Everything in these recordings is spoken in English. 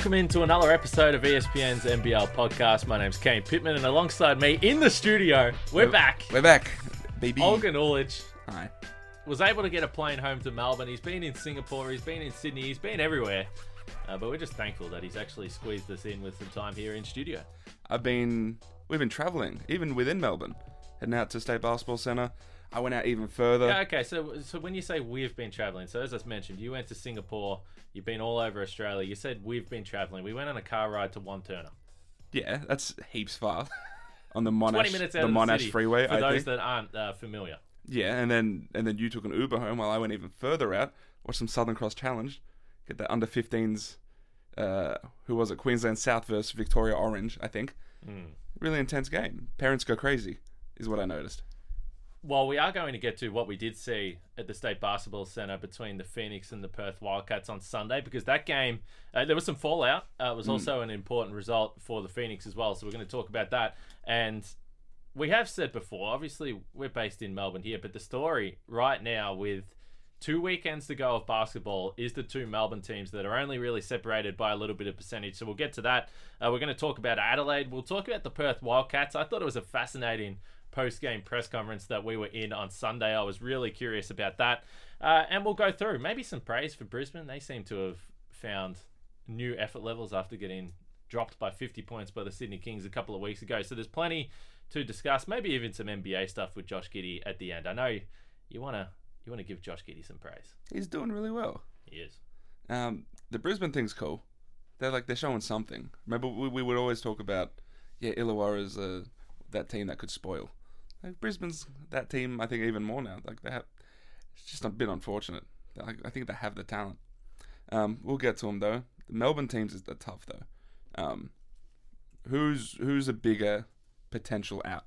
Welcome into another episode of ESPN's NBL podcast. My name's Kane Pitman, and alongside me in the studio, we're back. We're back, baby. Olgun Uluc Hi. was able to get a plane home to Melbourne. He's been in Singapore, he's been in Sydney, he's been everywhere. Uh, but we're just thankful that he's actually squeezed us in with some time here in studio. I've been. We've been traveling, even within Melbourne, heading out to State Basketball Centre. I went out even further. Yeah, okay, so so when you say we've been traveling, so as I mentioned, you went to Singapore, you've been all over Australia. You said we've been traveling. We went on a car ride to Wantirna. Yeah, that's heaps far. On the Monash, 20 minutes out the of the Monash city, Freeway, for I those think. that aren't uh, familiar. Yeah, and then and then you took an Uber home while I went even further out. Watched some Southern Cross Challenge. Get the under 15s. Uh, who was it? Queensland South versus Victoria Orange, I think. Hmm. Really intense game. Parents go crazy, is what I noticed. Well, we are going to get to what we did see at the State Basketball Centre between the Phoenix and the Perth Wildcats on Sunday because that game, uh, there was some fallout. Uh, it was also an important result for the Phoenix as well. So we're going to talk about that. And we have said before, obviously, we're based in Melbourne here, but the story right now with two weekends to go of basketball is the two Melbourne teams that are only really separated by a little bit of percentage. So we'll get to that. Uh, we're going to talk about Adelaide. We'll talk about the Perth Wildcats. I thought it was a fascinating post game press conference that we were in on Sunday. I was really curious about that. Uh, and we'll go through maybe some praise for Brisbane. They seem to have found new effort levels after getting dropped by 50 points by the Sydney Kings a couple of weeks ago. So there's plenty to discuss, maybe even some NBA stuff with Josh Giddey at the end. I know you want to you want to give Josh Giddey some praise. He's doing really well. He is. Um, the Brisbane thing's cool. They're like they're showing something. Remember, we, we would always talk about, yeah, Illawarra's uh, that team that could spoil. Like Brisbane's that team. I think even more now. Like they have, it's just a bit unfortunate. Like, I think they have the talent. Um, we'll get to them though. The Melbourne teams is the tough though. Um, who's who's a bigger potential out?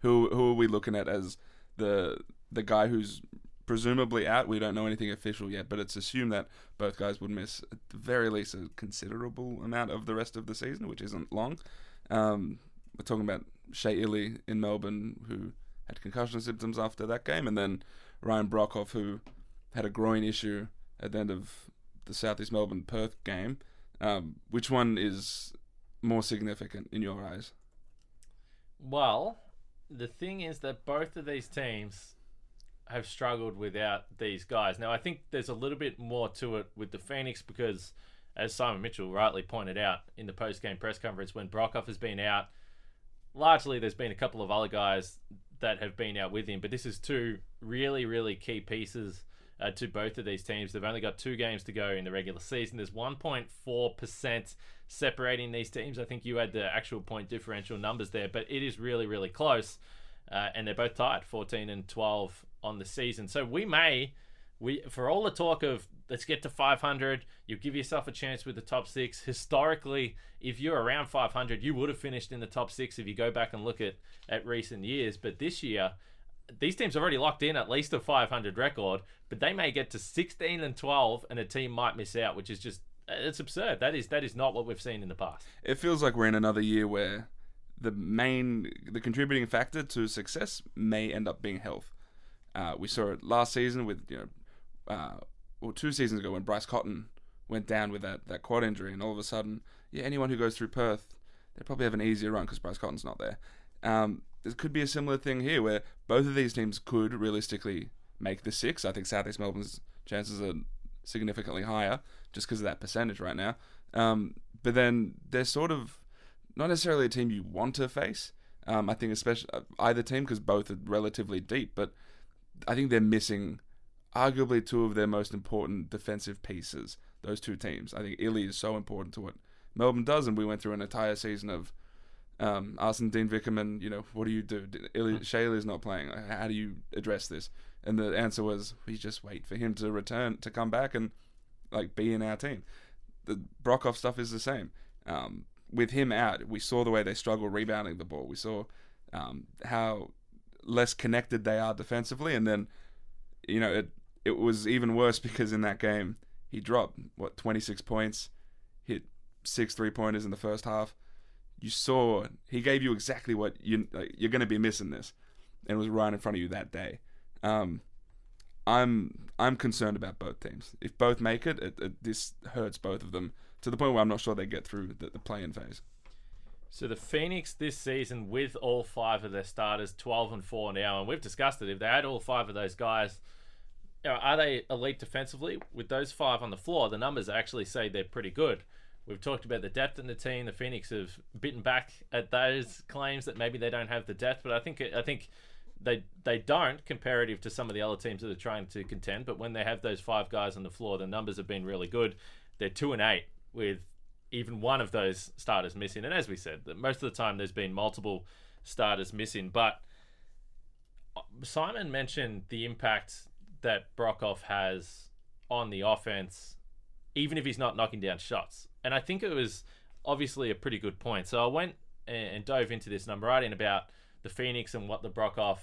who who are we looking at as the the guy who's presumably out? We don't know anything official yet, but it's assumed that both guys would miss at the very least a considerable amount of the rest of the season, which isn't long. Um, we're talking about Shea Ili in Melbourne, who had concussion symptoms after that game, and then Ryan Broekhoff, who had a groin issue at the end of the Southeast Melbourne Perth game. Um, which one is more significant in your eyes? Well, the thing is that both of these teams have struggled without these guys. Now, I think there's a little bit more to it with the Phoenix because, as Simon Mitchell rightly pointed out in the post game press conference, when Broekhoff has been out, largely there's been a couple of other guys that have been out with him, but this is two really, really key pieces. Uh, to both of these teams. They've only got two games to go in the regular season. There's 1.4% separating these teams. I think you had the actual point differential numbers there, but it is really, really close. Uh, and they're both tied, 14 and 12 on the season. So we may, we for all the talk of let's get to 500, you give yourself a chance with the top six. Historically, if you're around 500, you would have finished in the top six if you go back and look at at recent years. But this year, these teams are already locked in at least a 500 record, but they may get to 16 and 12, and a team might miss out, which is just it's absurd. That is that is not what we've seen in the past. It feels like we're in another year where the main, the contributing factor to success may end up being health. Uh, we saw it last season with you know, uh, or two seasons ago when Bryce Cotton went down with that that quad injury, and all of a sudden, yeah, anyone who goes through Perth, they probably have an easier run because Bryce Cotton's not there. Um, there could be a similar thing here where both of these teams could realistically make the six. I think Southeast Melbourne's chances are significantly higher just because of that percentage right now. Um, but then they're sort of not necessarily a team you want to face. Um, I think especially either team because both are relatively deep, but I think they're missing arguably two of their most important defensive pieces. Those two teams. I think Ili is so important to what Melbourne does, and we went through an entire season of um, asking Dean Vickerman, you know, what do you do? Ili, Shayla is not playing. How do you address this? And the answer was, we just wait for him to return, to come back and like be in our team. The Broekhoff stuff is the same. Um, with him out, we saw the way they struggle rebounding the ball. We saw um, how less connected they are defensively, and then you know it it was even worse because in that game he dropped what 26 points, hit six three pointers in the first half. You saw he gave you exactly what you like, you're going to be missing this, and it was right in front of you that day. Um, I'm I'm concerned about both teams. If both make it, it, it this hurts both of them to the point where I'm not sure they get through the, the play-in phase. So the Phoenix this season, with all five of their starters, twelve and four now, and we've discussed it. If they had all five of those guys, are they elite defensively? With those five on the floor, the numbers actually say they're pretty good. We've talked about the depth in the team. The Phoenix have bitten back at those claims that maybe they don't have the depth, but I think I think they they don't comparative to some of the other teams that are trying to contend. But when they have those five guys on the floor, the numbers have been really good. They're two and eight with even one of those starters missing. And as we said, most of the time there's been multiple starters missing. But uh, Simon mentioned the impact that Broekhoff has on the offense, even if he's not knocking down shots. And I think it was obviously a pretty good point. So I went and dove into this number writing about the Phoenix and what the Broekhoff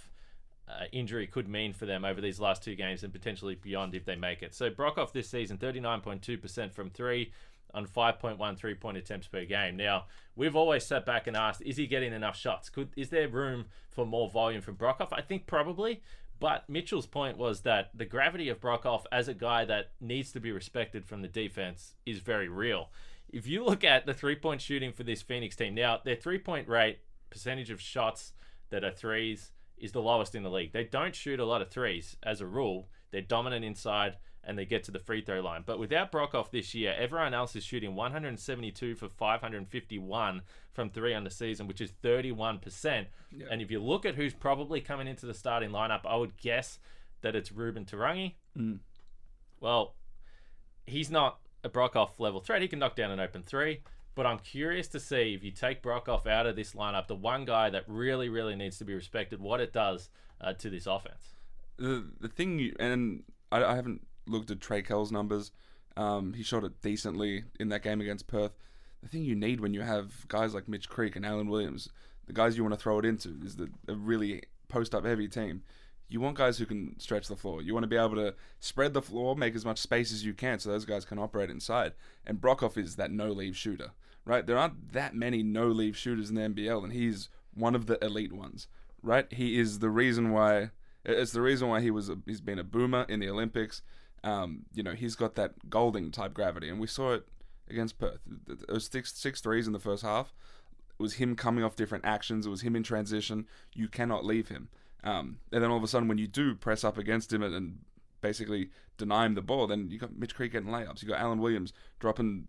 uh, injury could mean for them over these last two games and potentially beyond if they make it. So Broekhoff this season, 39.2% from three on 5.1 three point attempts per game. Now, we've always sat back and asked, is he getting enough shots? Could Is there room for more volume from Broekhoff? I think probably. But Mitchell's point was that the gravity of Broekhoff as a guy that needs to be respected from the defense is very real. If you look at the three point shooting for this Phoenix team, now their three point rate, percentage of shots that are threes, is the lowest in the league. They don't shoot a lot of threes as a rule. They're dominant inside and they get to the free throw line. But without Broekhoff this year, everyone else is shooting 172 for 551 from three on the season, which is 31%. Yeah. And if you look at who's probably coming into the starting lineup, I would guess that it's Reuben Te Rangi. Mm. Well, he's not a Broekhoff level threat. He can knock down an open three. But I'm curious to see if you take Broekhoff out of this lineup, the one guy that really, really needs to be respected, what it does uh, to this offense. The the thing, you, and I, I haven't looked at Trey Kell's numbers. Um, he shot it decently in that game against Perth. The thing you need when you have guys like Mitch Creek and Alan Williams, the guys you want to throw it into, is the, a really post up heavy team. You want guys who can stretch the floor. You want to be able to spread the floor, make as much space as you can so those guys can operate inside. And Broekhoff is that no leave shooter, right? There aren't that many no leave shooters in the NBL, and he's one of the elite ones, right? He is the reason why. It's the reason why he was a, he's been a boomer in the Olympics. Um, you know, he's got that Goulding type gravity, and we saw it against Perth. It was six six threes in the first half. It was him coming off different actions. It was him in transition. You cannot leave him. Um, and then all of a sudden, when you do press up against him and, and basically deny him the ball, then you got Mitch Creek getting layups. You got Alan Williams dropping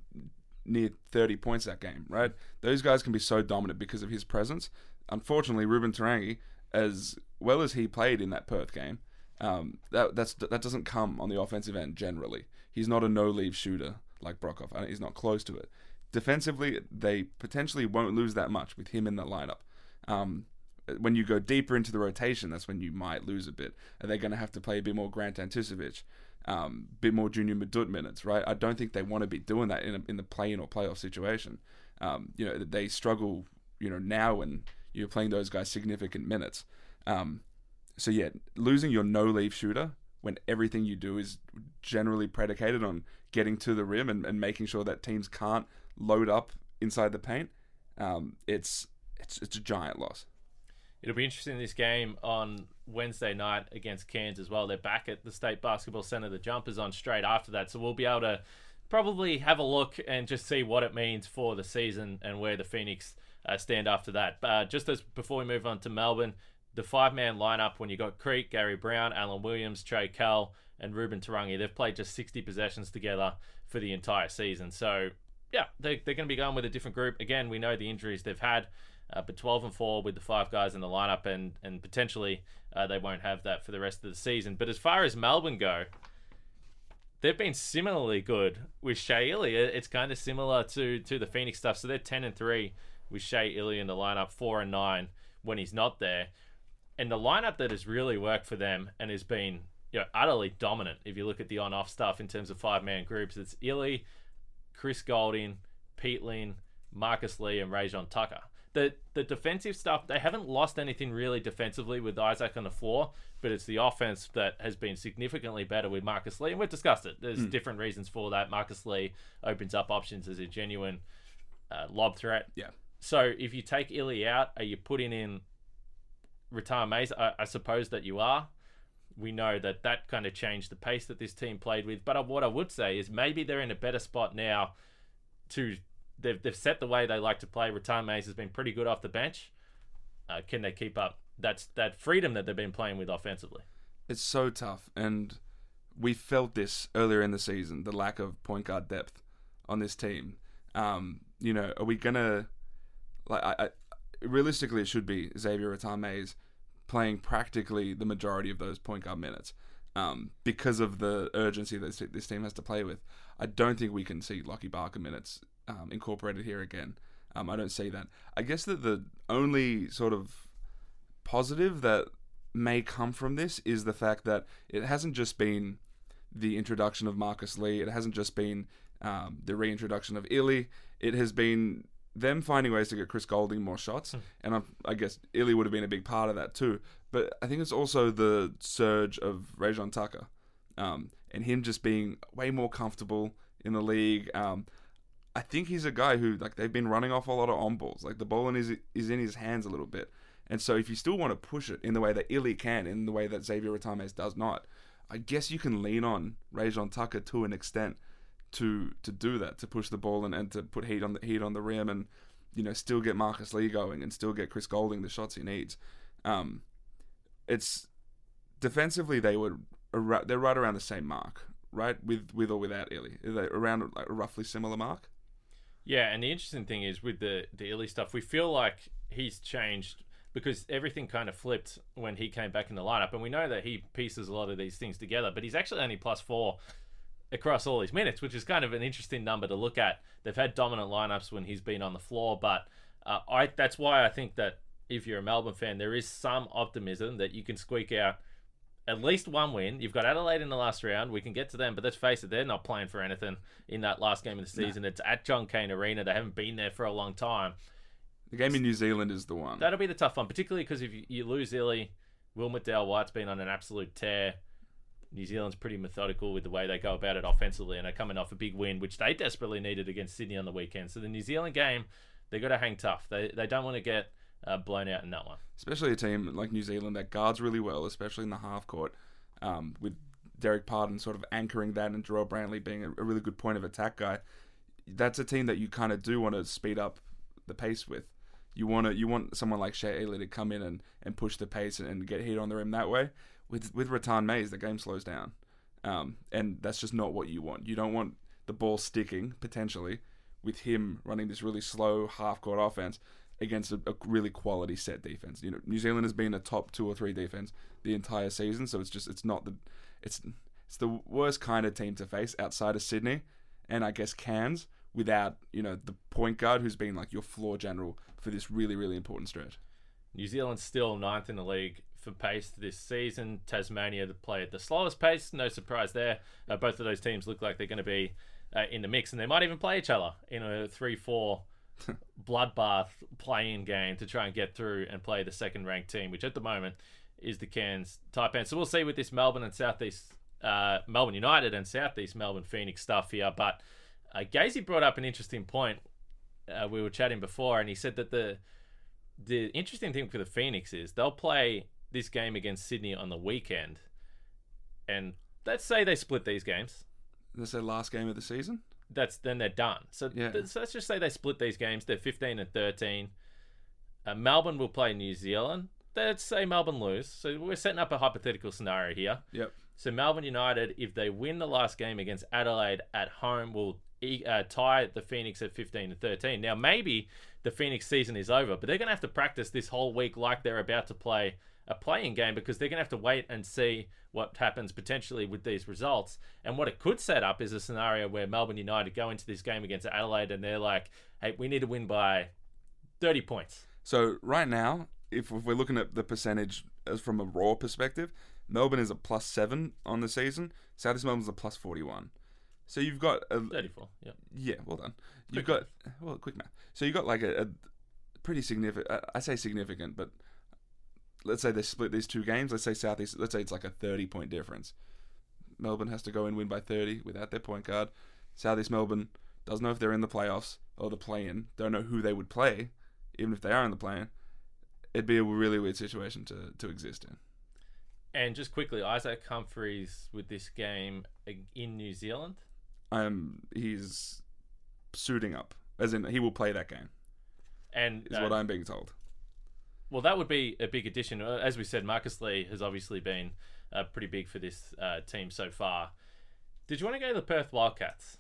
near 30 points that game, right? Those guys can be so dominant because of his presence. Unfortunately, Reuben Te Rangi, as well as he played in that Perth game, um, that that's that doesn't come on the offensive end generally. He's not a no leave shooter like Broekhoff. He's not close to it. Defensively, they potentially won't lose that much with him in the lineup. Um, when you go deeper into the rotation, that's when you might lose a bit. Are they going to have to play a bit more Grant Anticevich, um, bit more Junior Madut minutes, right? I don't think they want to be doing that in, a, in the play-in or playoff situation. Um, you know, they struggle, you know, now when you're playing those guys significant minutes. Um, so yeah, losing your no leave shooter when everything you do is generally predicated on getting to the rim and, and making sure that teams can't load up inside the paint, um, it's it's it's a giant loss. It'll be interesting this game on Wednesday night against Cairns as well. They're back at the State Basketball Center. The jumpers on straight after that, so we'll be able to probably have a look and just see what it means for the season and where the Phoenix uh, stand after that. Uh, just as before we move on to Melbourne, the five man lineup when you got Creek, Gary Browne, Alan Williams, Trey Kell, and Reuben Te Rangi, they've played just 60 possessions together for the entire season. So, yeah, they, they're going to be going with a different group. Again, we know the injuries they've had, uh, but 12 and 4 with the five guys in the lineup, and, and potentially uh, they won't have that for the rest of the season. But as far as Melbourne go, they've been similarly good with Shea Ili. It's kind of similar to, to the Phoenix stuff. So they're 10 and 3 with Shea Ili in the lineup, 4 and 9 when he's not there and the lineup that has really worked for them and has been you know utterly dominant. If you look at the on-off stuff in terms of five-man groups, it's Ili, Chris Goulding, Pete Lin, Marcus Lee, and Rayjon Tucker. The the defensive stuff they haven't lost anything really defensively with Isaac on the floor, but it's the offense that has been significantly better with Marcus Lee, and we've discussed it. There's mm. different reasons for that. Marcus Lee opens up options as a genuine uh, lob threat. Yeah. So if you take Ili out, are you putting in Rathan-Mayes, I, I, suppose that you are. we know that that kind of changed the pace that this team played with. But what I would say is maybe they're in a better spot now to they've they've set the way they like to play. Mayes has been pretty good off the bench. Uh, can they keep up that's that freedom that they've been playing with offensively? It's so tough, and we felt this earlier in the season. The lack of point guard depth on this team. Um, you know, are we gonna like? I realistically, it should be Xavier Rathan-Mayes playing practically the majority of those point guard minutes um, because of the urgency that this team has to play with. I don't think we can see Lockie Barker minutes um, incorporated here again. Um, I don't see that. I guess that the only sort of positive that may come from this is the fact that it hasn't just been the introduction of Marcus Lee, it hasn't just been um, the reintroduction of Ili, it has been them finding ways to get Chris Goulding more shots, mm. and I, I guess Ili would have been a big part of that too. But I think it's also the surge of Rayjon Tucker, um, and him just being way more comfortable in the league. Um, I think he's a guy who like they've been running off a lot of on balls. Like the ball in his is in his hands a little bit, and so if you still want to push it in the way that Ili can, in the way that Xavier Rathan does not, I guess you can lean on Rayjon Tucker to an extent to to do that, to push the ball and, and to put heat on the heat on the rim and you know still get Marcus Lee going and still get Chris Goulding the shots he needs. Um, it's defensively they would they're right around the same mark, right? With with or without Ili, around like roughly similar mark? Yeah, and the interesting thing is with the the Ili stuff, we feel like he's changed because everything kind of flipped when he came back in the lineup, and we know that he pieces a lot of these things together. But he's actually only plus four across all his minutes, which is kind of an interesting number to look at. They've had dominant lineups when he's been on the floor, but uh, I that's why I think that if you're a Melbourne fan, there is some optimism that you can squeak out at least one win. You've got Adelaide in the last round. We can get to them, but let's face it, they're not playing for anything in that last game of the season. No. It's at John Cain Arena. They haven't been there for a long time. The game in New Zealand is the one. That'll be the tough one, particularly because if you, lose Ili, Will McDowell White's been on an absolute tear. New Zealand's pretty methodical with the way they go about it offensively, and are coming off a big win, which they desperately needed against Sydney on the weekend. So the New Zealand game, they got to hang tough. They they don't want to get uh, blown out in that one. Especially a team like New Zealand that guards really well, especially in the half court, um, with Derek Pardon sort of anchoring that and Jarrell Brantley being a, really good point of attack guy. That's a team that you kind of do want to speed up the pace with. You want to you want someone like Shea Ili to come in and, and push the pace and, and get hit on the rim that way. With with Rathan-Mayes, the game slows down, um, and that's just not what you want. You don't want the ball sticking potentially with him running this really slow half court offense against a, a, really quality set defense. You know, New Zealand has been a top two or three defense the entire season, so it's just it's not the it's it's the worst kind of team to face outside of Sydney and I guess Cairns without you know the point guard who's been like your floor general for this really, really important stretch. New Zealand's still ninth in the league for pace this season. Tasmania to play at the slowest pace. No surprise there. Uh, both of those teams look like they're going to be uh, in the mix, and they might even play each other in a three-four bloodbath play-in game to try and get through and play the second-ranked team, which at the moment is the Cairns Taipan. So we'll see with this Melbourne and Southeast uh, Melbourne United and Southeast Melbourne Phoenix stuff here, but. Uh, Gazy brought up an interesting point uh, we were chatting before, and he said that the the interesting thing for the Phoenix is they'll play this game against Sydney on the weekend, and let's say they split these games. That's their last game of the season. That's then they're done. So, yeah. th- so let's just say they split these games. They're fifteen and thirteen. Uh, Melbourne will play New Zealand. Let's say Melbourne lose. So we're setting up a hypothetical scenario here. Yep. So Melbourne United, if they win the last game against Adelaide at home, will uh, tie the Phoenix at 15 to 13. Now, maybe the Phoenix season is over, but they're going to have to practice this whole week like they're about to play a play-in game because they're going to have to wait and see what happens potentially with these results. And what it could set up is a scenario where Melbourne United go into this game against Adelaide and they're like, hey, we need to win by 30 points. So, right now, if we're looking at the percentage as from a raw perspective, Melbourne is a plus seven on the season. Southeast Melbourne's a plus 41. So you've got a 34. Yeah. Yeah, well done. You've quick got math. well, quick math. So you've got like a, a pretty significant. I say significant, but let's say they split these two games. Let's say Southeast. Let's say it's like a 30 point difference. Melbourne has to go and win by 30 without their point guard. Southeast Melbourne doesn't know if they're in the playoffs or the play-in. Don't know who they would play, even if they are in the play-in. It'd be a really weird situation to to exist in. And just quickly, Isaac Humphries with this game in New Zealand. Um, he's suiting up, as in he will play that game. And Is uh, what I'm being told. Well, that would be a big addition. Uh, As we said, Marcus Lee has obviously been uh, pretty big for this uh, team so far. Did you want to go to the Perth Wildcats?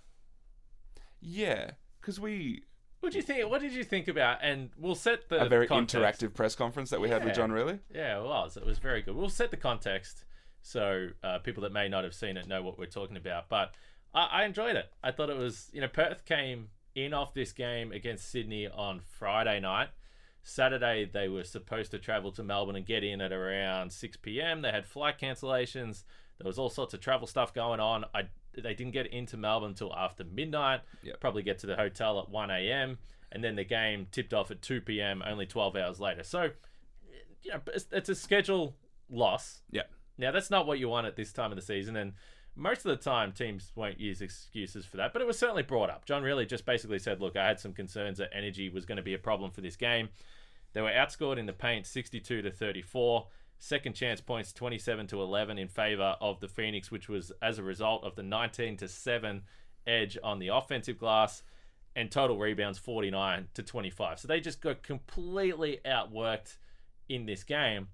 Yeah, because we What did you think? What did you think about? And we'll set the a very context. interactive press conference that we had with John Rillie. Yeah, it was. It was very good. We'll set the context so uh, people that may not have seen it know what we're talking about. But I, I enjoyed it. I thought it was, you know, Perth came in off this game against Sydney on Friday night. Saturday, they were supposed to travel to Melbourne and get in at around 6 p.m. They had flight cancellations. There was all sorts of travel stuff going on. I they didn't get into Melbourne until after midnight. Yep. Probably get to the hotel at 1 a.m. and then the game tipped off at 2 p.m. Only 12 hours later. So, you know, it's, it's a schedule loss. Yeah. Now that's not what you want at this time of the season, and most of the time teams won't use excuses for that. But it was certainly brought up. John Rillie just basically said, "Look, I had some concerns that energy was going to be a problem for this game." They were outscored in the paint, 62 to 34. Second chance points, 27 to 11 in favor of the Phoenix, which was as a result of the 19 to 7 edge on the offensive glass, and total rebounds 49 to 25. So they just got completely outworked in this game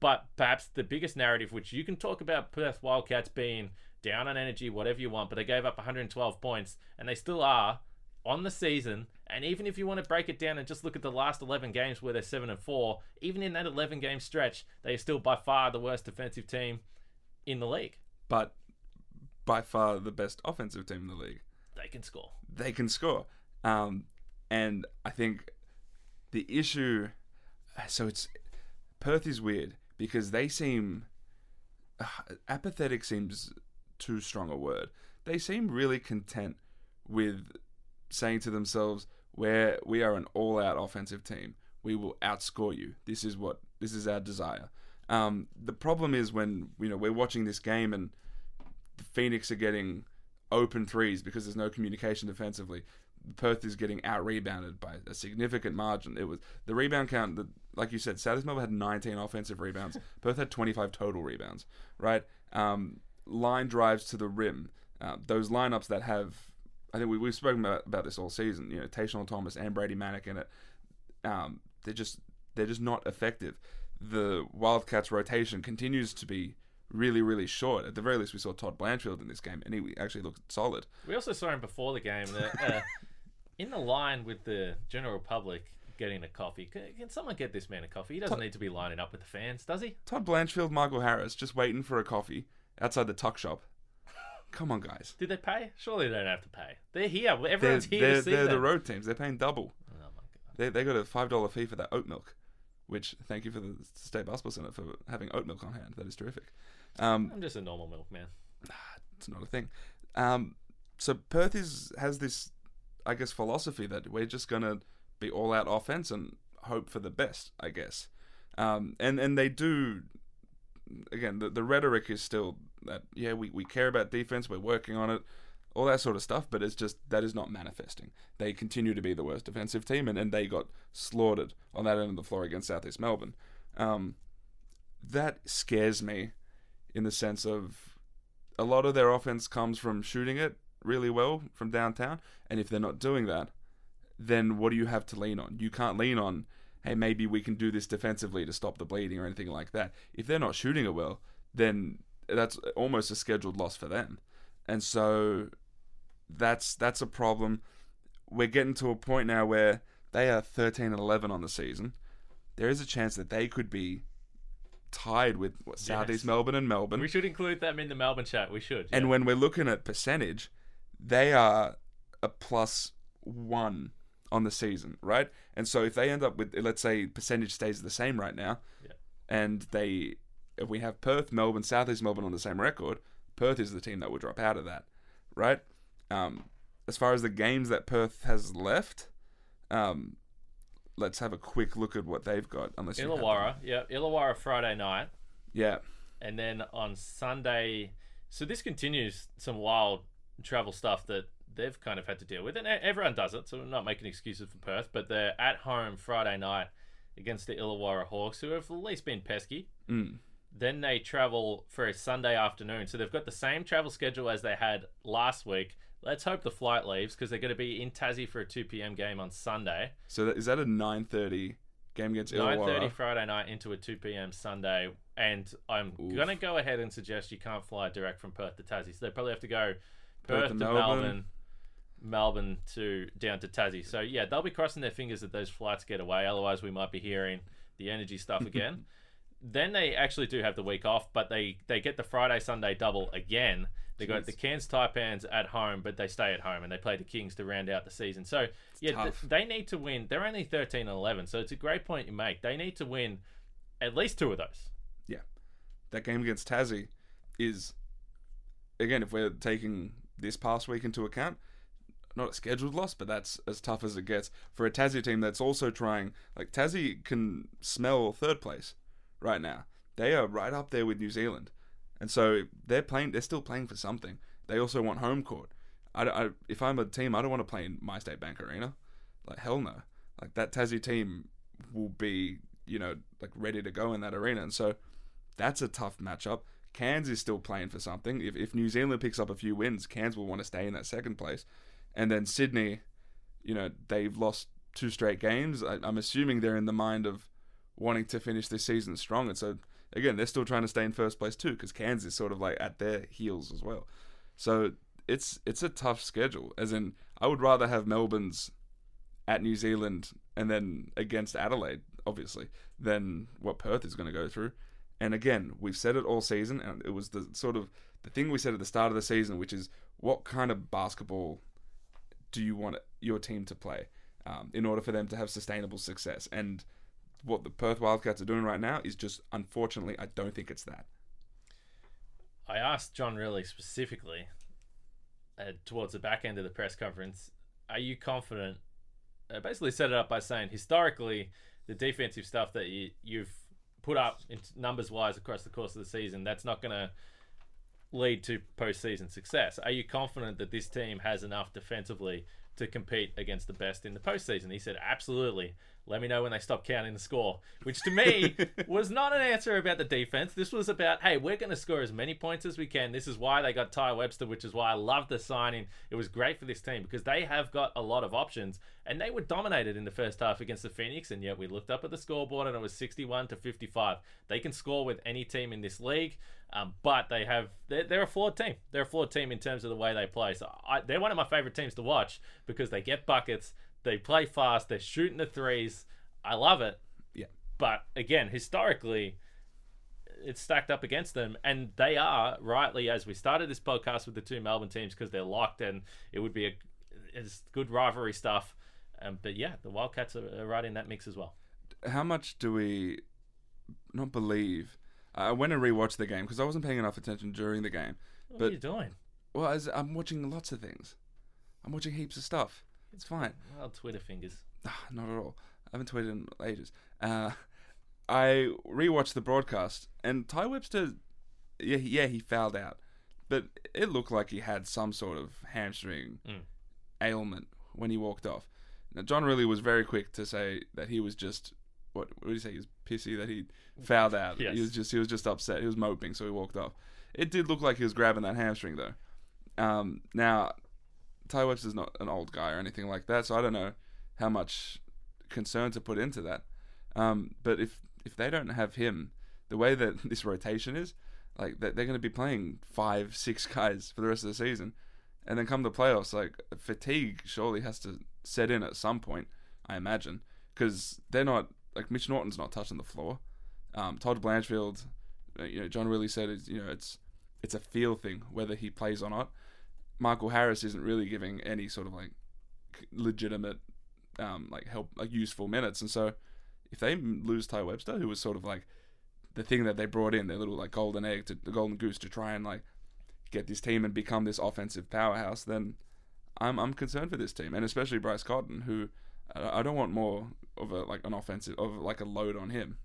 but perhaps the biggest narrative, which you can talk about Perth Wildcats being down on energy, whatever you want, but they gave up 112 points, and they still are on the season. And even if you want to break it down and just look at the last 11 games where they're seven and four, even in that 11 game stretch, they are still by far the worst defensive team in the league. but by far the best offensive team in the league. They can score. They can score, um, and I think the issue. So it's Perth is weird because they seem uh, apathetic. Seems too strong a word. They seem really content with saying to themselves, "Where we are an all-out offensive team, we will outscore you. This is what this is our desire." Um, the problem is when you know we're watching this game and the Phoenix are getting open threes because there's no communication defensively. Perth is getting out rebounded by a significant margin. It was the rebound count, the, like you said, South Melbourne had 19 offensive rebounds. Perth had 25 total rebounds. Right, um, line drives to the rim. Uh, those lineups that have, I think we, we've spoken about, about this all season. You know, Tayshawn Thomas and Brady Manek in it. Um, they're just they're just not effective. The Wildcats rotation continues to be really, really short. At the very least, we saw Todd Blanchfield in this game, and he actually looked solid. We also saw him before the game that, uh, in the line with the general public getting a coffee. Can, can someone get this man a coffee? He doesn't need to be lining up with the fans, does he? Todd Blanchfield, Michael Harris, just waiting for a coffee outside the tuck shop. Come on, guys. Did they pay? Surely they don't have to pay. They're here. They're, Everyone's here they're, to see they're them. the road teams. They're paying double. Oh my god. They, they got a five dollar fee for that oat milk, which thank you for the state basketball center for having oat milk on hand. That is terrific. Um, I'm just a normal milkman. it's not a thing. Um, so Perth is has this, I guess, philosophy that we're just gonna be all out offense and hope for the best. I guess, um, and and they do. Again, the, the rhetoric is still that yeah we, we care about defense, we're working on it, all that sort of stuff. But it's just that is not manifesting. They continue to be the worst defensive team, and, and they got slaughtered on that end of the floor against Southeast Melbourne. Um, that scares me, in the sense of a lot of their offense comes from shooting it really well from downtown. And if they're not doing that, then what do you have to lean on? You can't lean on, hey, maybe we can do this defensively to stop the bleeding or anything like that. If they're not shooting it well, then that's almost a scheduled loss for them. And so that's that's a problem. We're getting to a point now where they are 13 and 11 on the season. There is a chance that they could be tied with what, Southeast Yes. Melbourne and Melbourne. We should include them in the Melbourne chat. We should. And when we're looking at percentage, they are a plus one on the season, right? And so if they end up with, let's say, percentage stays the same right now, Yeah. and they, if we have Perth, Melbourne, Southeast Melbourne on the same record, Perth is the team that would drop out of that, right? Um, as far as the games that Perth has left, um, let's have a quick look at what they've got. Unless you have them. Illawarra, yeah, Illawarra Friday night, yeah, and then on Sunday. So this continues some wild travel stuff that they've kind of had to deal with, and everyone does it. So we're not making excuses for Perth, but they're at home Friday night against the Illawarra Hawks, who have at least been pesky. mm. Then they travel for a Sunday afternoon. So they've got the same travel schedule as they had last week. Let's hope the flight leaves because they're going to be in Tassie for a 2 p.m. game on Sunday. So that, is that a nine thirty game against Illawarra? Nine thirty Illawarra? Friday night into a two PM Sunday, and I'm Oof. gonna go ahead and suggest you can't fly direct from Perth to Tassie, so they probably have to go Perth to Melbourne. Melbourne. Melbourne to down to Tassie. So yeah, they'll be crossing their fingers that those flights get away. Otherwise, we might be hearing the energy stuff again. then they actually do have the week off, but they they get the Friday Sunday double again. They got the Cairns Taipans at home, but they stay at home and they play the Kings to round out the season. So yeah, th- they need to win. They're only thirteen and eleven, so it's a great point you make. They need to win at least two of those. Yeah, that game against Tassie is again if we're taking this past week into account. Not a scheduled loss but that's as tough as it gets for a Tassie team that's also trying like Tassie can smell third place right now. They are right up there with New Zealand. And so they're playing they're still playing for something. They also want home court. I, I- if I'm a team I don't want to play in MyState Bank Arena. Like hell no. Like that Tassie team will be you know like ready to go in that arena. And so that's a tough matchup. Cairns is still playing for something. If, if New Zealand picks up a few wins, Cairns will want to stay in that second place. And then Sydney, you know, they've lost two straight games. I, I'm assuming they're in the mind of wanting to finish this season strong. And so, again, they're still trying to stay in first place too, because Cairns is sort of like at their heels as well. So it's it's a tough schedule. As in, I would rather have Melbourne's at New Zealand and then against Adelaide, obviously, than what Perth is going to go through. And again, we've said it all season, and it was the sort of the thing we said at the start of the season, which is what kind of basketball do you want your team to play um, in order for them to have sustainable success? And what the Perth Wildcats are doing right now is just, unfortunately, I don't think it's that. I asked John Rillie specifically uh, towards the back end of the press conference, are you confident? I basically set it up by saying historically, the defensive stuff that you, you've put up in numbers wise across the course of the season, that's not going to lead to postseason success. Are you confident that this team has enough defensively to compete against the best in the postseason? He said, absolutely. Let me know when they stop counting the score, which to me was not an answer about the defense. This was about, hey, we're going to score as many points as we can. This is why they got Tai Webster, which is why I love the signing. It was great for this team because they have got a lot of options and they were dominated in the first half against the Phoenix. And yet we looked up at the scoreboard and it was 61 to 55. They can score with any team in this league. Um, but they have they're, they're a flawed team. They're a flawed team in terms of the way they play. So I, they're one of my favorite teams to watch because they get buckets, they play fast, they're shooting the threes. I love it. Yeah. But again, historically, it's stacked up against them, and they are rightly as we started this podcast with the two Melbourne teams because they're locked, and it would be a it's good rivalry stuff. Um, but yeah, the Wildcats are, are right in that mix as well. How much do we not believe? I went and rewatched the game because I wasn't paying enough attention during the game. What But- are you doing? Well, as I'm watching lots of things. I'm watching heaps of stuff. It's fine. Well, Twitter fingers. Ah, not at all. I haven't tweeted in ages. Uh, I rewatched the broadcast, and Tai Webster, yeah, he- yeah, he fouled out, but it looked like he had some sort of hamstring Mm. ailment when he walked off. Now, John Rillie was very quick to say that he was just what? What did he say? He was pissy that he fouled out. Yes. He was just he was just upset. He was moping, so he walked off. It did look like he was grabbing that hamstring though. Um, now, Tai Webster's not an old guy or anything like that, so I don't know how much concern to put into that. Um, but if if they don't have him, the way that this rotation is, like that they're going to be playing five, six guys for the rest of the season, and then come the playoffs, like fatigue surely has to set in at some point. I imagine because they're not like Mitch Norton's not touching the floor. Um, Todd Blanchfield, uh, you know, John Rillie said it's you know it's it's a feel thing whether he plays or not. Michael Harris isn't really giving any sort of like legitimate um, like help like useful minutes, and so if they lose Tai Webster, who was sort of like the thing that they brought in, their little like golden egg to the golden goose to try and like get this team and become this offensive powerhouse, then I'm I'm concerned for this team, and especially Bryce Cotton, who I I don't want more of a like an offensive of like a load on him.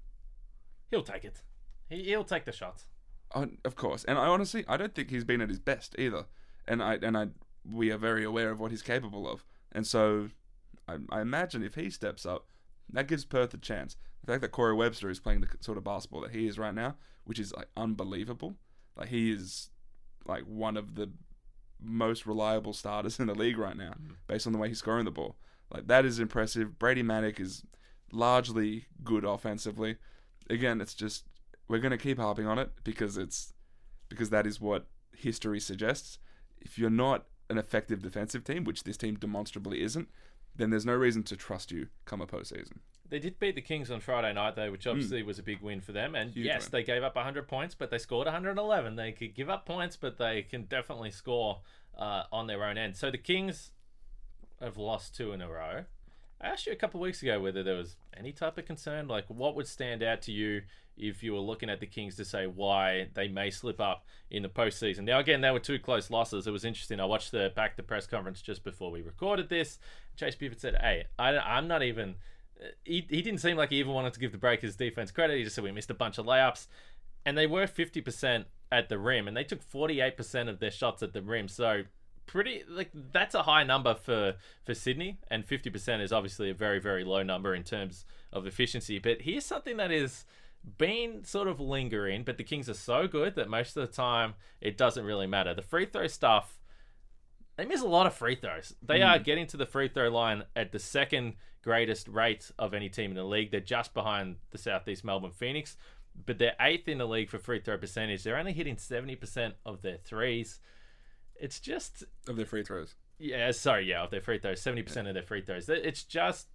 He'll take it. He, he'll take the shots. Uh, of course, and I honestly I don't think he's been at his best either, and I and I we are very aware of what he's capable of, and so I, I imagine if he steps up, That gives Perth a chance. The fact that Corey Webster is playing the sort of basketball that he is right now, which is like unbelievable. Like he is like one of the most reliable starters in the league right now, based on the way he's scoring the ball. Like that is impressive. Brady Manek is largely good offensively. Again, it's just we're gonna keep harping on it because it's because that is what history suggests. If you're not an effective defensive team, which this team demonstrably isn't, then there's no reason to trust you come a postseason. They did beat the Kings on Friday night, though, which obviously was a big win for them. And Huge yes, win. they gave up 100 points, but they scored 111. They could give up points, but they can definitely score uh, on their own end. So the Kings have lost two in a row. I asked you a couple weeks ago whether there was any type of concern. Like, what would stand out to you if you were looking at the Kings to say why they may slip up in the postseason? Now, again, they were two close losses. It was interesting. I watched the back to press conference just before we recorded this. Chase Buford said, "Hey, I, I'm not even." Uh, he, he didn't seem like he even wanted to give the Breakers defense credit. He just said we missed a bunch of layups, and they were 50% at the rim, and they took 48% of their shots at the rim. So pretty like that's a high number for for Sydney, and 50% is obviously a very very low number in terms of efficiency. But here's something that is been sort of lingering, but the Kings are so good that most of the time it doesn't really matter. The free throw stuff, they miss a lot of free throws. They are mm. getting to the free throw line at the second greatest rate of any team in the league. They're just behind the Southeast Melbourne Phoenix, but they're eighth in the league for free throw percentage. They're only hitting 70% of their threes. It's just Of their free throws. yeah, sorry, yeah, of their free throws, seventy percent of their free throws. It's just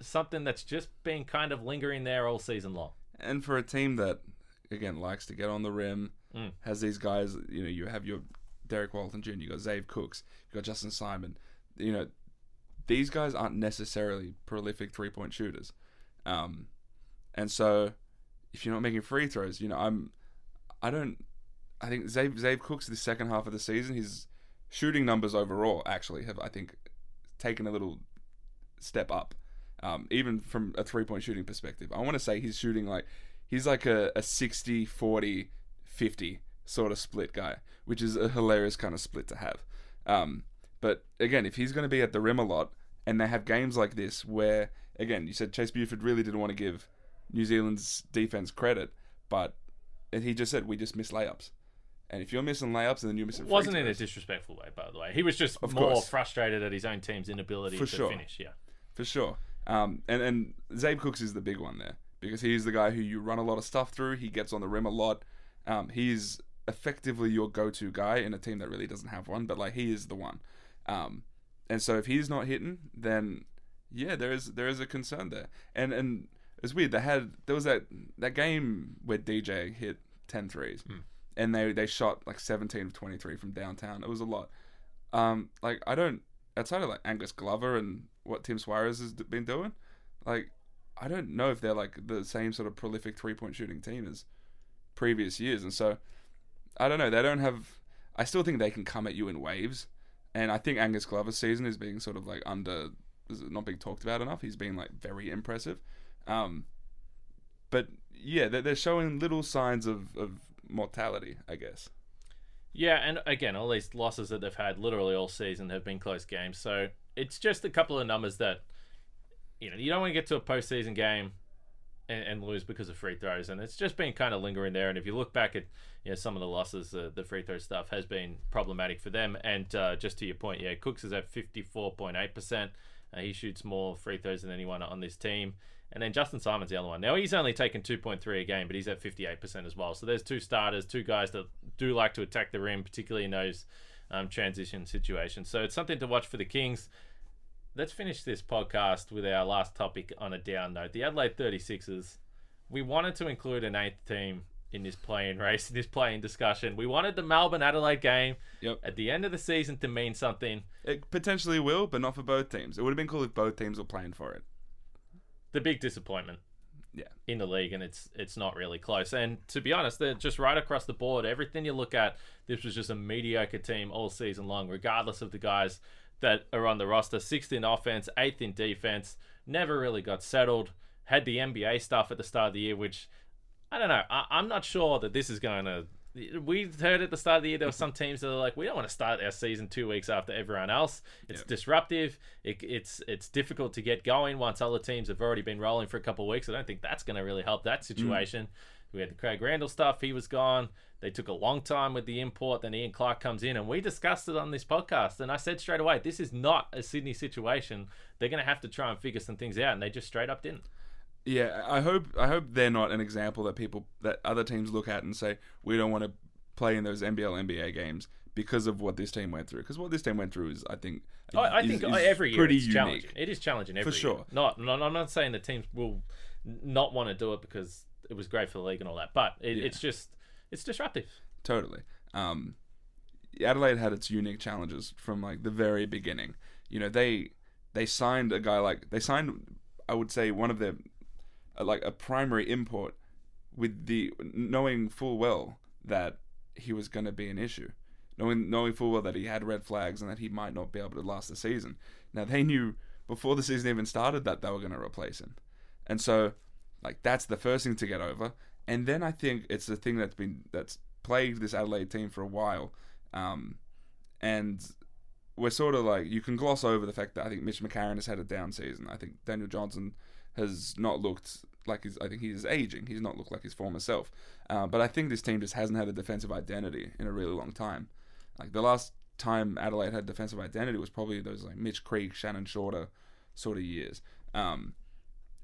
something that's just been kind of lingering there all season long. And for a team that, again, likes to get on the rim, Mm. has these guys, you know, you have your Derek Walton Jr., you got Zave Cooks, you got Justin Simon. You know, these guys aren't necessarily prolific three point shooters. Um, and so if you're not making free throws, you know, I'm, I don't, I think Zave, Zave Cooks, the second half of the season, his shooting numbers overall actually have, I think, taken a little step up. Um, even from a three point shooting perspective. I want to say he's shooting like he's like a, a 60 40 50 sort of split guy, which is a hilarious kind of split to have. Um, but again, if he's going to be at the rim a lot and they have games like this where, again, you said Chase Buford really didn't want to give New Zealand's defense credit, but he just said we just miss layups. And if you're missing layups and then you're missing free Wasn't in a disrespectful way, by the way. He was just Of more course. frustrated at his own team's inability For to sure. finish. Yeah. for sure. Um, and and Zabe Cooks is the big one there because he's the guy who you run a lot of stuff through. He gets on the rim a lot. Um, he's effectively your go-to guy in a team that really doesn't have one, but like he is the one. Um, and so if he's not hitting, then yeah, there is there is a concern there. And and it's weird. They had there was that that game where DJ hit 10 threes, and they they shot like 17 of 23 from downtown. It was a lot. Um, like I don't outside of like Angus Glover and what Tim Soares has been doing, like I don't know if they're like the same sort of prolific three point shooting team as previous years, and so I don't know. They don't have. I still think they can come at you in waves, and I think Angus Glover's season is being sort of like under, not being talked about enough. He's been like very impressive, um, but yeah, they're, they're showing little signs of of mortality, I guess. Yeah, and again, all these losses that they've had literally all season have been close games. So it's just a couple of numbers that you know you don't want to get to a postseason game and, and lose because of free throws, and it's just been kind of lingering there. And if you look back at you know some of the losses, the the free throw stuff has been problematic for them. And uh, just to your point, yeah, Cooks is at fifty four point eight percent. Uh, He shoots more free throws than anyone on this team. And then Justin Simon's the other one. Now he's only taken 2.3 a game, but he's at 58% as well. So there's two starters, two guys that do like to attack the rim, particularly in those um, transition situations. So it's something to watch for the Kings. Let's finish this podcast with our last topic on a down note. The Adelaide 36ers. We wanted to include an eighth team in this play-in race, in this play-in discussion. We wanted the Melbourne Adelaide game Yep. at the end of the season to mean something. It potentially will, but not for both teams. It would have been cool if both teams were playing for it. The big disappointment Yeah. in the league and it's it's not really close. And to be honest they're just right across the board. Everything you look at this was just a mediocre team all season long regardless of the guys that are on the roster. Sixth in offense eighth in defense never really got settled. Had the nba stuff at the start of the year which i don't know I, i'm not sure that this is going to we heard at the start of the year there were some teams that are like, we don't want to start our season two weeks after everyone else. It's Yep. disruptive. It, it's it's difficult to get going once other teams have already been rolling for a couple of weeks. I don't think that's going to really help that mm. situation. We had the Craig Randall stuff. He was gone. They took a long time with the import. Then Ian Clark comes in, and we discussed it on this podcast. And I said straight away, this is not a Sydney situation. They're going to have to try and figure some things out, and they just straight up didn't. Yeah, I hope I hope they're not an example that people that other teams look at and say we don't want to play in those NBL NBA games because of what this team went through. Because what this team went through is, I think, I, I is- think is every year pretty it's unique. challenging. It is challenging every for sure. year. Not, not, I'm not saying the teams will not want to do it because it was great for the league and all that, but it, Yeah. it's just it's disruptive. Totally. Um, Adelaide had its unique challenges from like the very beginning. You know, they they signed a guy like they signed, I would say, one of their uh, like a primary import with the knowing full well that he was going to be an issue, knowing knowing full well that he had red flags and that he might not be able to last the season. Now they knew before the season even started that they were going to replace him, and so like that's the first thing to get over. And then I think it's the thing that's been that's plagued this Adelaide team for a while, um, and we're sort of like you can gloss over the fact that I think Mitch McCarron has had a down season. I think Daniel Johnson has not looked like he's. I think he's aging. He's not looked like his former self. Uh, but I think this team just hasn't had a defensive identity in a really long time. Like the last time Adelaide had defensive identity was probably those like Mitch Creek, Shannon Shorter sort of years. Um,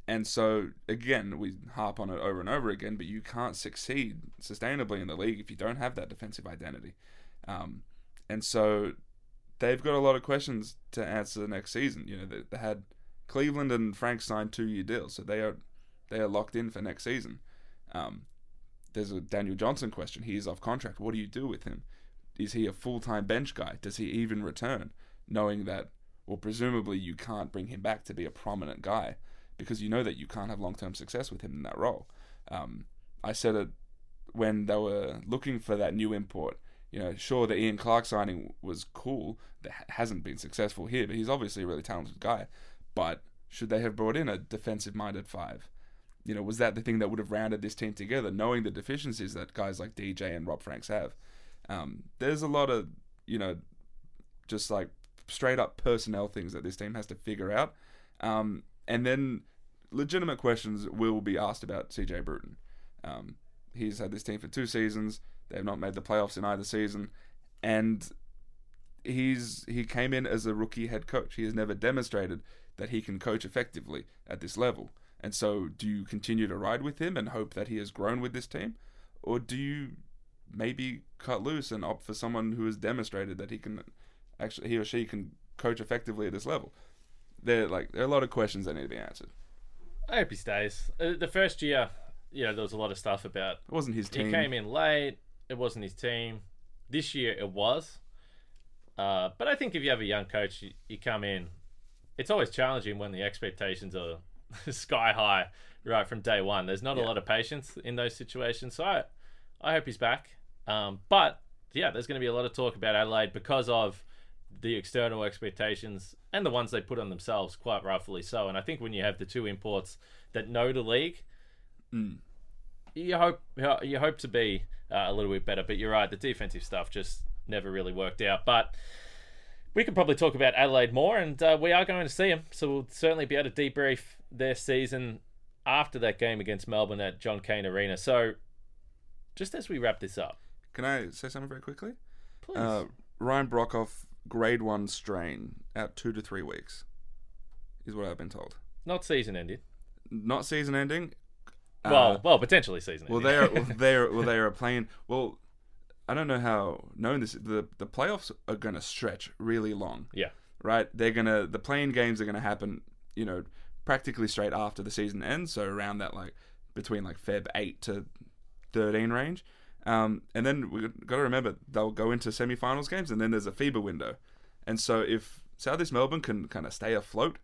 and so again, we harp on it over and over again, but you can't succeed sustainably in the league if you don't have that defensive identity. Um, and so they've got a lot of questions to answer the next season. You know, they, they had Cleveland and Frank signed two year deals, so they are they are locked in for next season. Um, there's a Daniel Johnson question. He is off contract. What do you do with him? Is he a full time bench guy? Does he even return? Knowing that, well, presumably you can't bring him back to be a prominent guy because you know that you can't have long term success with him in that role. Um, I said it when they were looking for that new import. You know, sure, the Ian Clark signing was cool. That hasn't been successful here, but he's obviously a really talented guy. But should they have brought in a defensive minded five? You know, was that the thing that would have rounded this team together, knowing the deficiencies that guys like DJ and Rob Franks have? Um, there's a lot of, you know, just like straight up personnel things that this team has to figure out. Um, and then legitimate questions will be asked about CJ Bruton. Um, he's had this team for two seasons. They've not made the playoffs in either season, and he's he came in as a rookie head coach. He has never demonstrated that he can coach effectively at this level. And so, do you continue to ride with him and hope that he has grown with this team, or do you maybe cut loose and opt for someone who has demonstrated that he can actually he or she can coach effectively at this level? There, like, there are a lot of questions that need to be answered. I hope he stays. Uh, the first year, you know, there was a lot of stuff about It wasn't his team. he came in late. It wasn't his team. This year it was. Uh, but I think if you have a young coach, you, you come in. It's always challenging when the expectations are sky high right from day one. There's not a lot of patience in those situations. So I, I hope he's back. Um, but yeah, there's going to be a lot of talk about Adelaide because of the external expectations and the ones they put on themselves, quite rightfully so. And I think when you have the two imports that know the league, Mm. you hope you hope to be uh, a little bit better. But you're right, the defensive stuff just never really worked out. But we could probably talk about Adelaide more, and uh, we are going to see them, so we'll certainly be able to debrief their season after that game against Melbourne at John Cain Arena. So, just as we wrap this up, Can I say something very quickly? please. Uh, Ryan Broekhoff, grade one strain, out two to three weeks, is what I've been told. Not season ending. Not season ending. Uh, well, well, potentially season well, ending. they are. Well, they are. Well, they are playing. Well, I don't know how known this. The the playoffs are going to stretch really long. Yeah. Right. They're gonna. The play-in games are going to happen. You know, practically straight after the season ends. So around that like between like Feb eight to thirteen range. Um, and then we've got to remember they'll go into semi-finals games, and then there's a FIBA window. And so if Southeast Melbourne can kind of stay afloat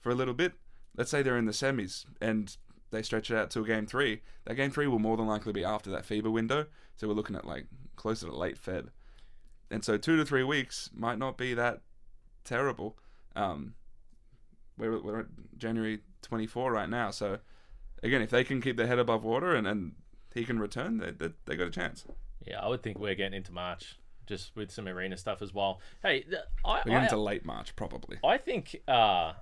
for a little bit, let's say they're in the semis and they stretch it out to a game three, that game three will more than likely be after that FIBA window. So we're looking at like closer to late Feb. And so two to three weeks might not be that terrible. Um, we're, we're at January 24 right now. So again, if they can keep their head above water and, and he can return, they, they, they got a chance. Yeah, I would think we're getting into March just with some arena stuff as well. Hey, I, We're into late March probably. I think uh,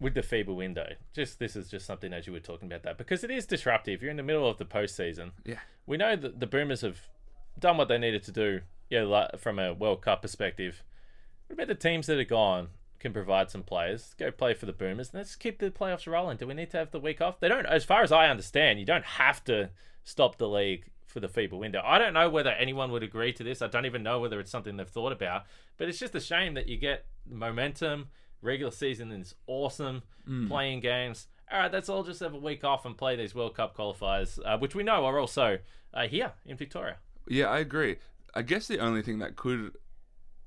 with the FIBA window, just this is just something as you were talking about that because it is disruptive. You're in the middle of the postseason. Yeah. We know that the Boomers have done what they needed to do. Yeah, like, from a World Cup perspective. What about the teams that are gone? Can provide some players. Go play for the Boomers. Let's keep the playoffs rolling. Do we need to have the week off? They don't. As far as I understand, you don't have to stop the league for the FIBA window. I don't know whether anyone would agree to this. I don't even know whether it's something they've thought about. But it's just a shame that you get momentum. Regular season is awesome. Play-in games. All right, let's all just have a week off and play these World Cup qualifiers, uh, which we know are also uh, here in Victoria. Yeah, I agree. I guess the only thing that could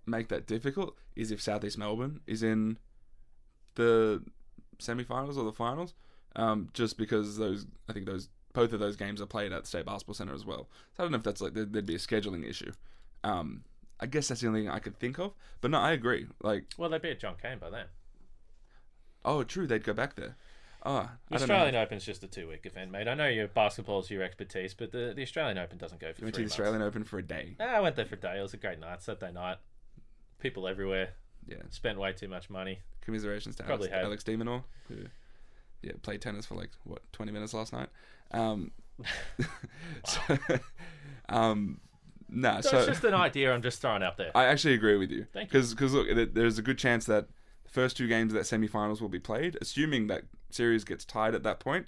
make that difficult is if Southeast Melbourne is in the semi-finals or the finals, um, just because those I think those both of those games are played at the State Basketball Centre as well. So I don't know if that's like there'd, there'd be a scheduling issue. Um, I guess that's the only thing I could think of. But no, I agree. Like, Well, they'd be at John Cain by then. oh, true, they'd go back there. Oh, The I don't know. Australian Open's just a two-week event, mate. I know your basketball's your expertise, but the, the Australian Open doesn't go for You went three to the months. Australian Open for a day. Ah, I went there for a day. It was a great night, Saturday night. People everywhere. Yeah. Spent way too much money. Commiserations to Probably Alex. Alex de Minaur, who yeah played tennis for like what twenty minutes last night. Um, so, um, nah. So, So, it's just an idea I'm just throwing out there. I actually agree with you. Thank you. Because look, there's a good chance that the first two games of that semi-finals will be played, assuming that series gets tied at that point.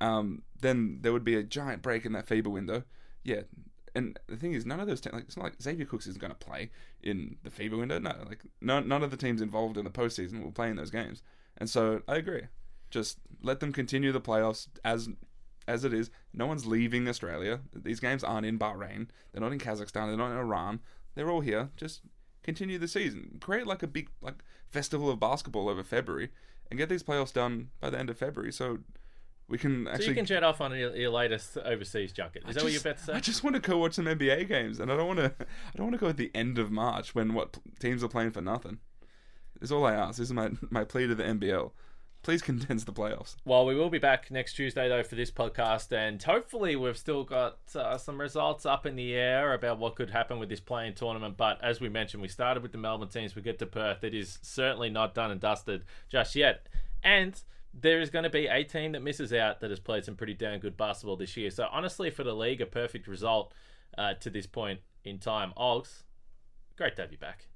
Um, then there would be a giant break in that FIBA window. Yeah. And the thing is, none of those te- like it's not like Xavier Cooks isn't going to play in the FIBA window. No, like none, none of the teams involved in the postseason will play in those games. And so I agree. Just let them continue the playoffs as as it is. No one's leaving Australia. These games aren't in Bahrain. They're not in Kazakhstan. They're not in Iran. They're all here. Just continue the season. Create like a big like festival of basketball over February and get these playoffs done by the end of February. So we can actually. so you can jet off on your, your latest overseas junket. Is that what you're about to say? I just want to go watch some NBA games, and I don't want to. I don't want to go at the end of March when what teams are playing for nothing. Is all I ask. This is my my plea to the NBL. Please condense the playoffs. Well, we will be back next Tuesday though for this podcast, and hopefully we've still got uh, some results up in the air about what could happen with this play-in tournament. But as we mentioned, we started with the Melbourne teams. We get to Perth. It is certainly not done and dusted just yet, and there is going to be a team that misses out that has played some pretty damn good basketball this year. So honestly, for the league, a perfect result uh, to this point in time. Ogs, great to have you back.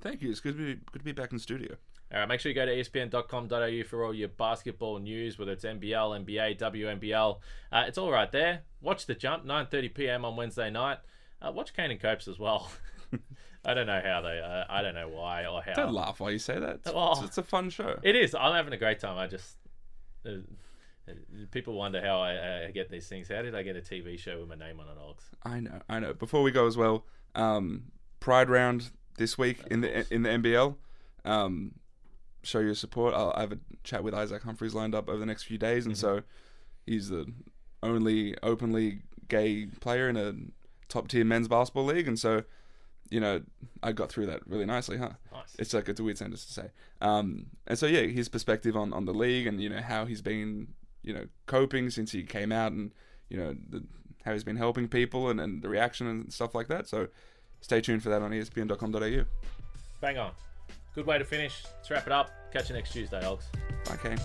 Thank you. It's good to be good to be back in studio. All right, make sure you go to espn.com.au for all your basketball news, whether it's NBL, NBA, WNBL. Uh, it's all right there. Watch the jump, 9:30 p.m. on Wednesday night. Uh, watch Kane and Copes as well. I don't know how they. Uh, I don't know why or how. Don't laugh while you say that. It's, Oh. it's, a fun show. It is. I'm having a great time. I just. Uh, uh, people wonder how I, I get these things. How did I get a TV show with my name on it, Ogs? I know. I know. Before we go as well, um, Pride round this week in the in the NBL. Um, show your support. I'll I have a chat with Isaac Humphries lined up over the next few days, and so he's the only openly gay player in a top tier men's basketball league, and so you know I got through that really nicely, huh? Nice. It's like it's a weird sentence to say. Um, and so yeah, his perspective on, on the league and you know how he's been you know coping since he came out and you know the, how he's been helping people and, and the reaction and stuff like that. So stay tuned for that on ESPN.com.au. Bang on. Good way to finish. Let's wrap it up. Catch you next Tuesday, Ogs. Kane.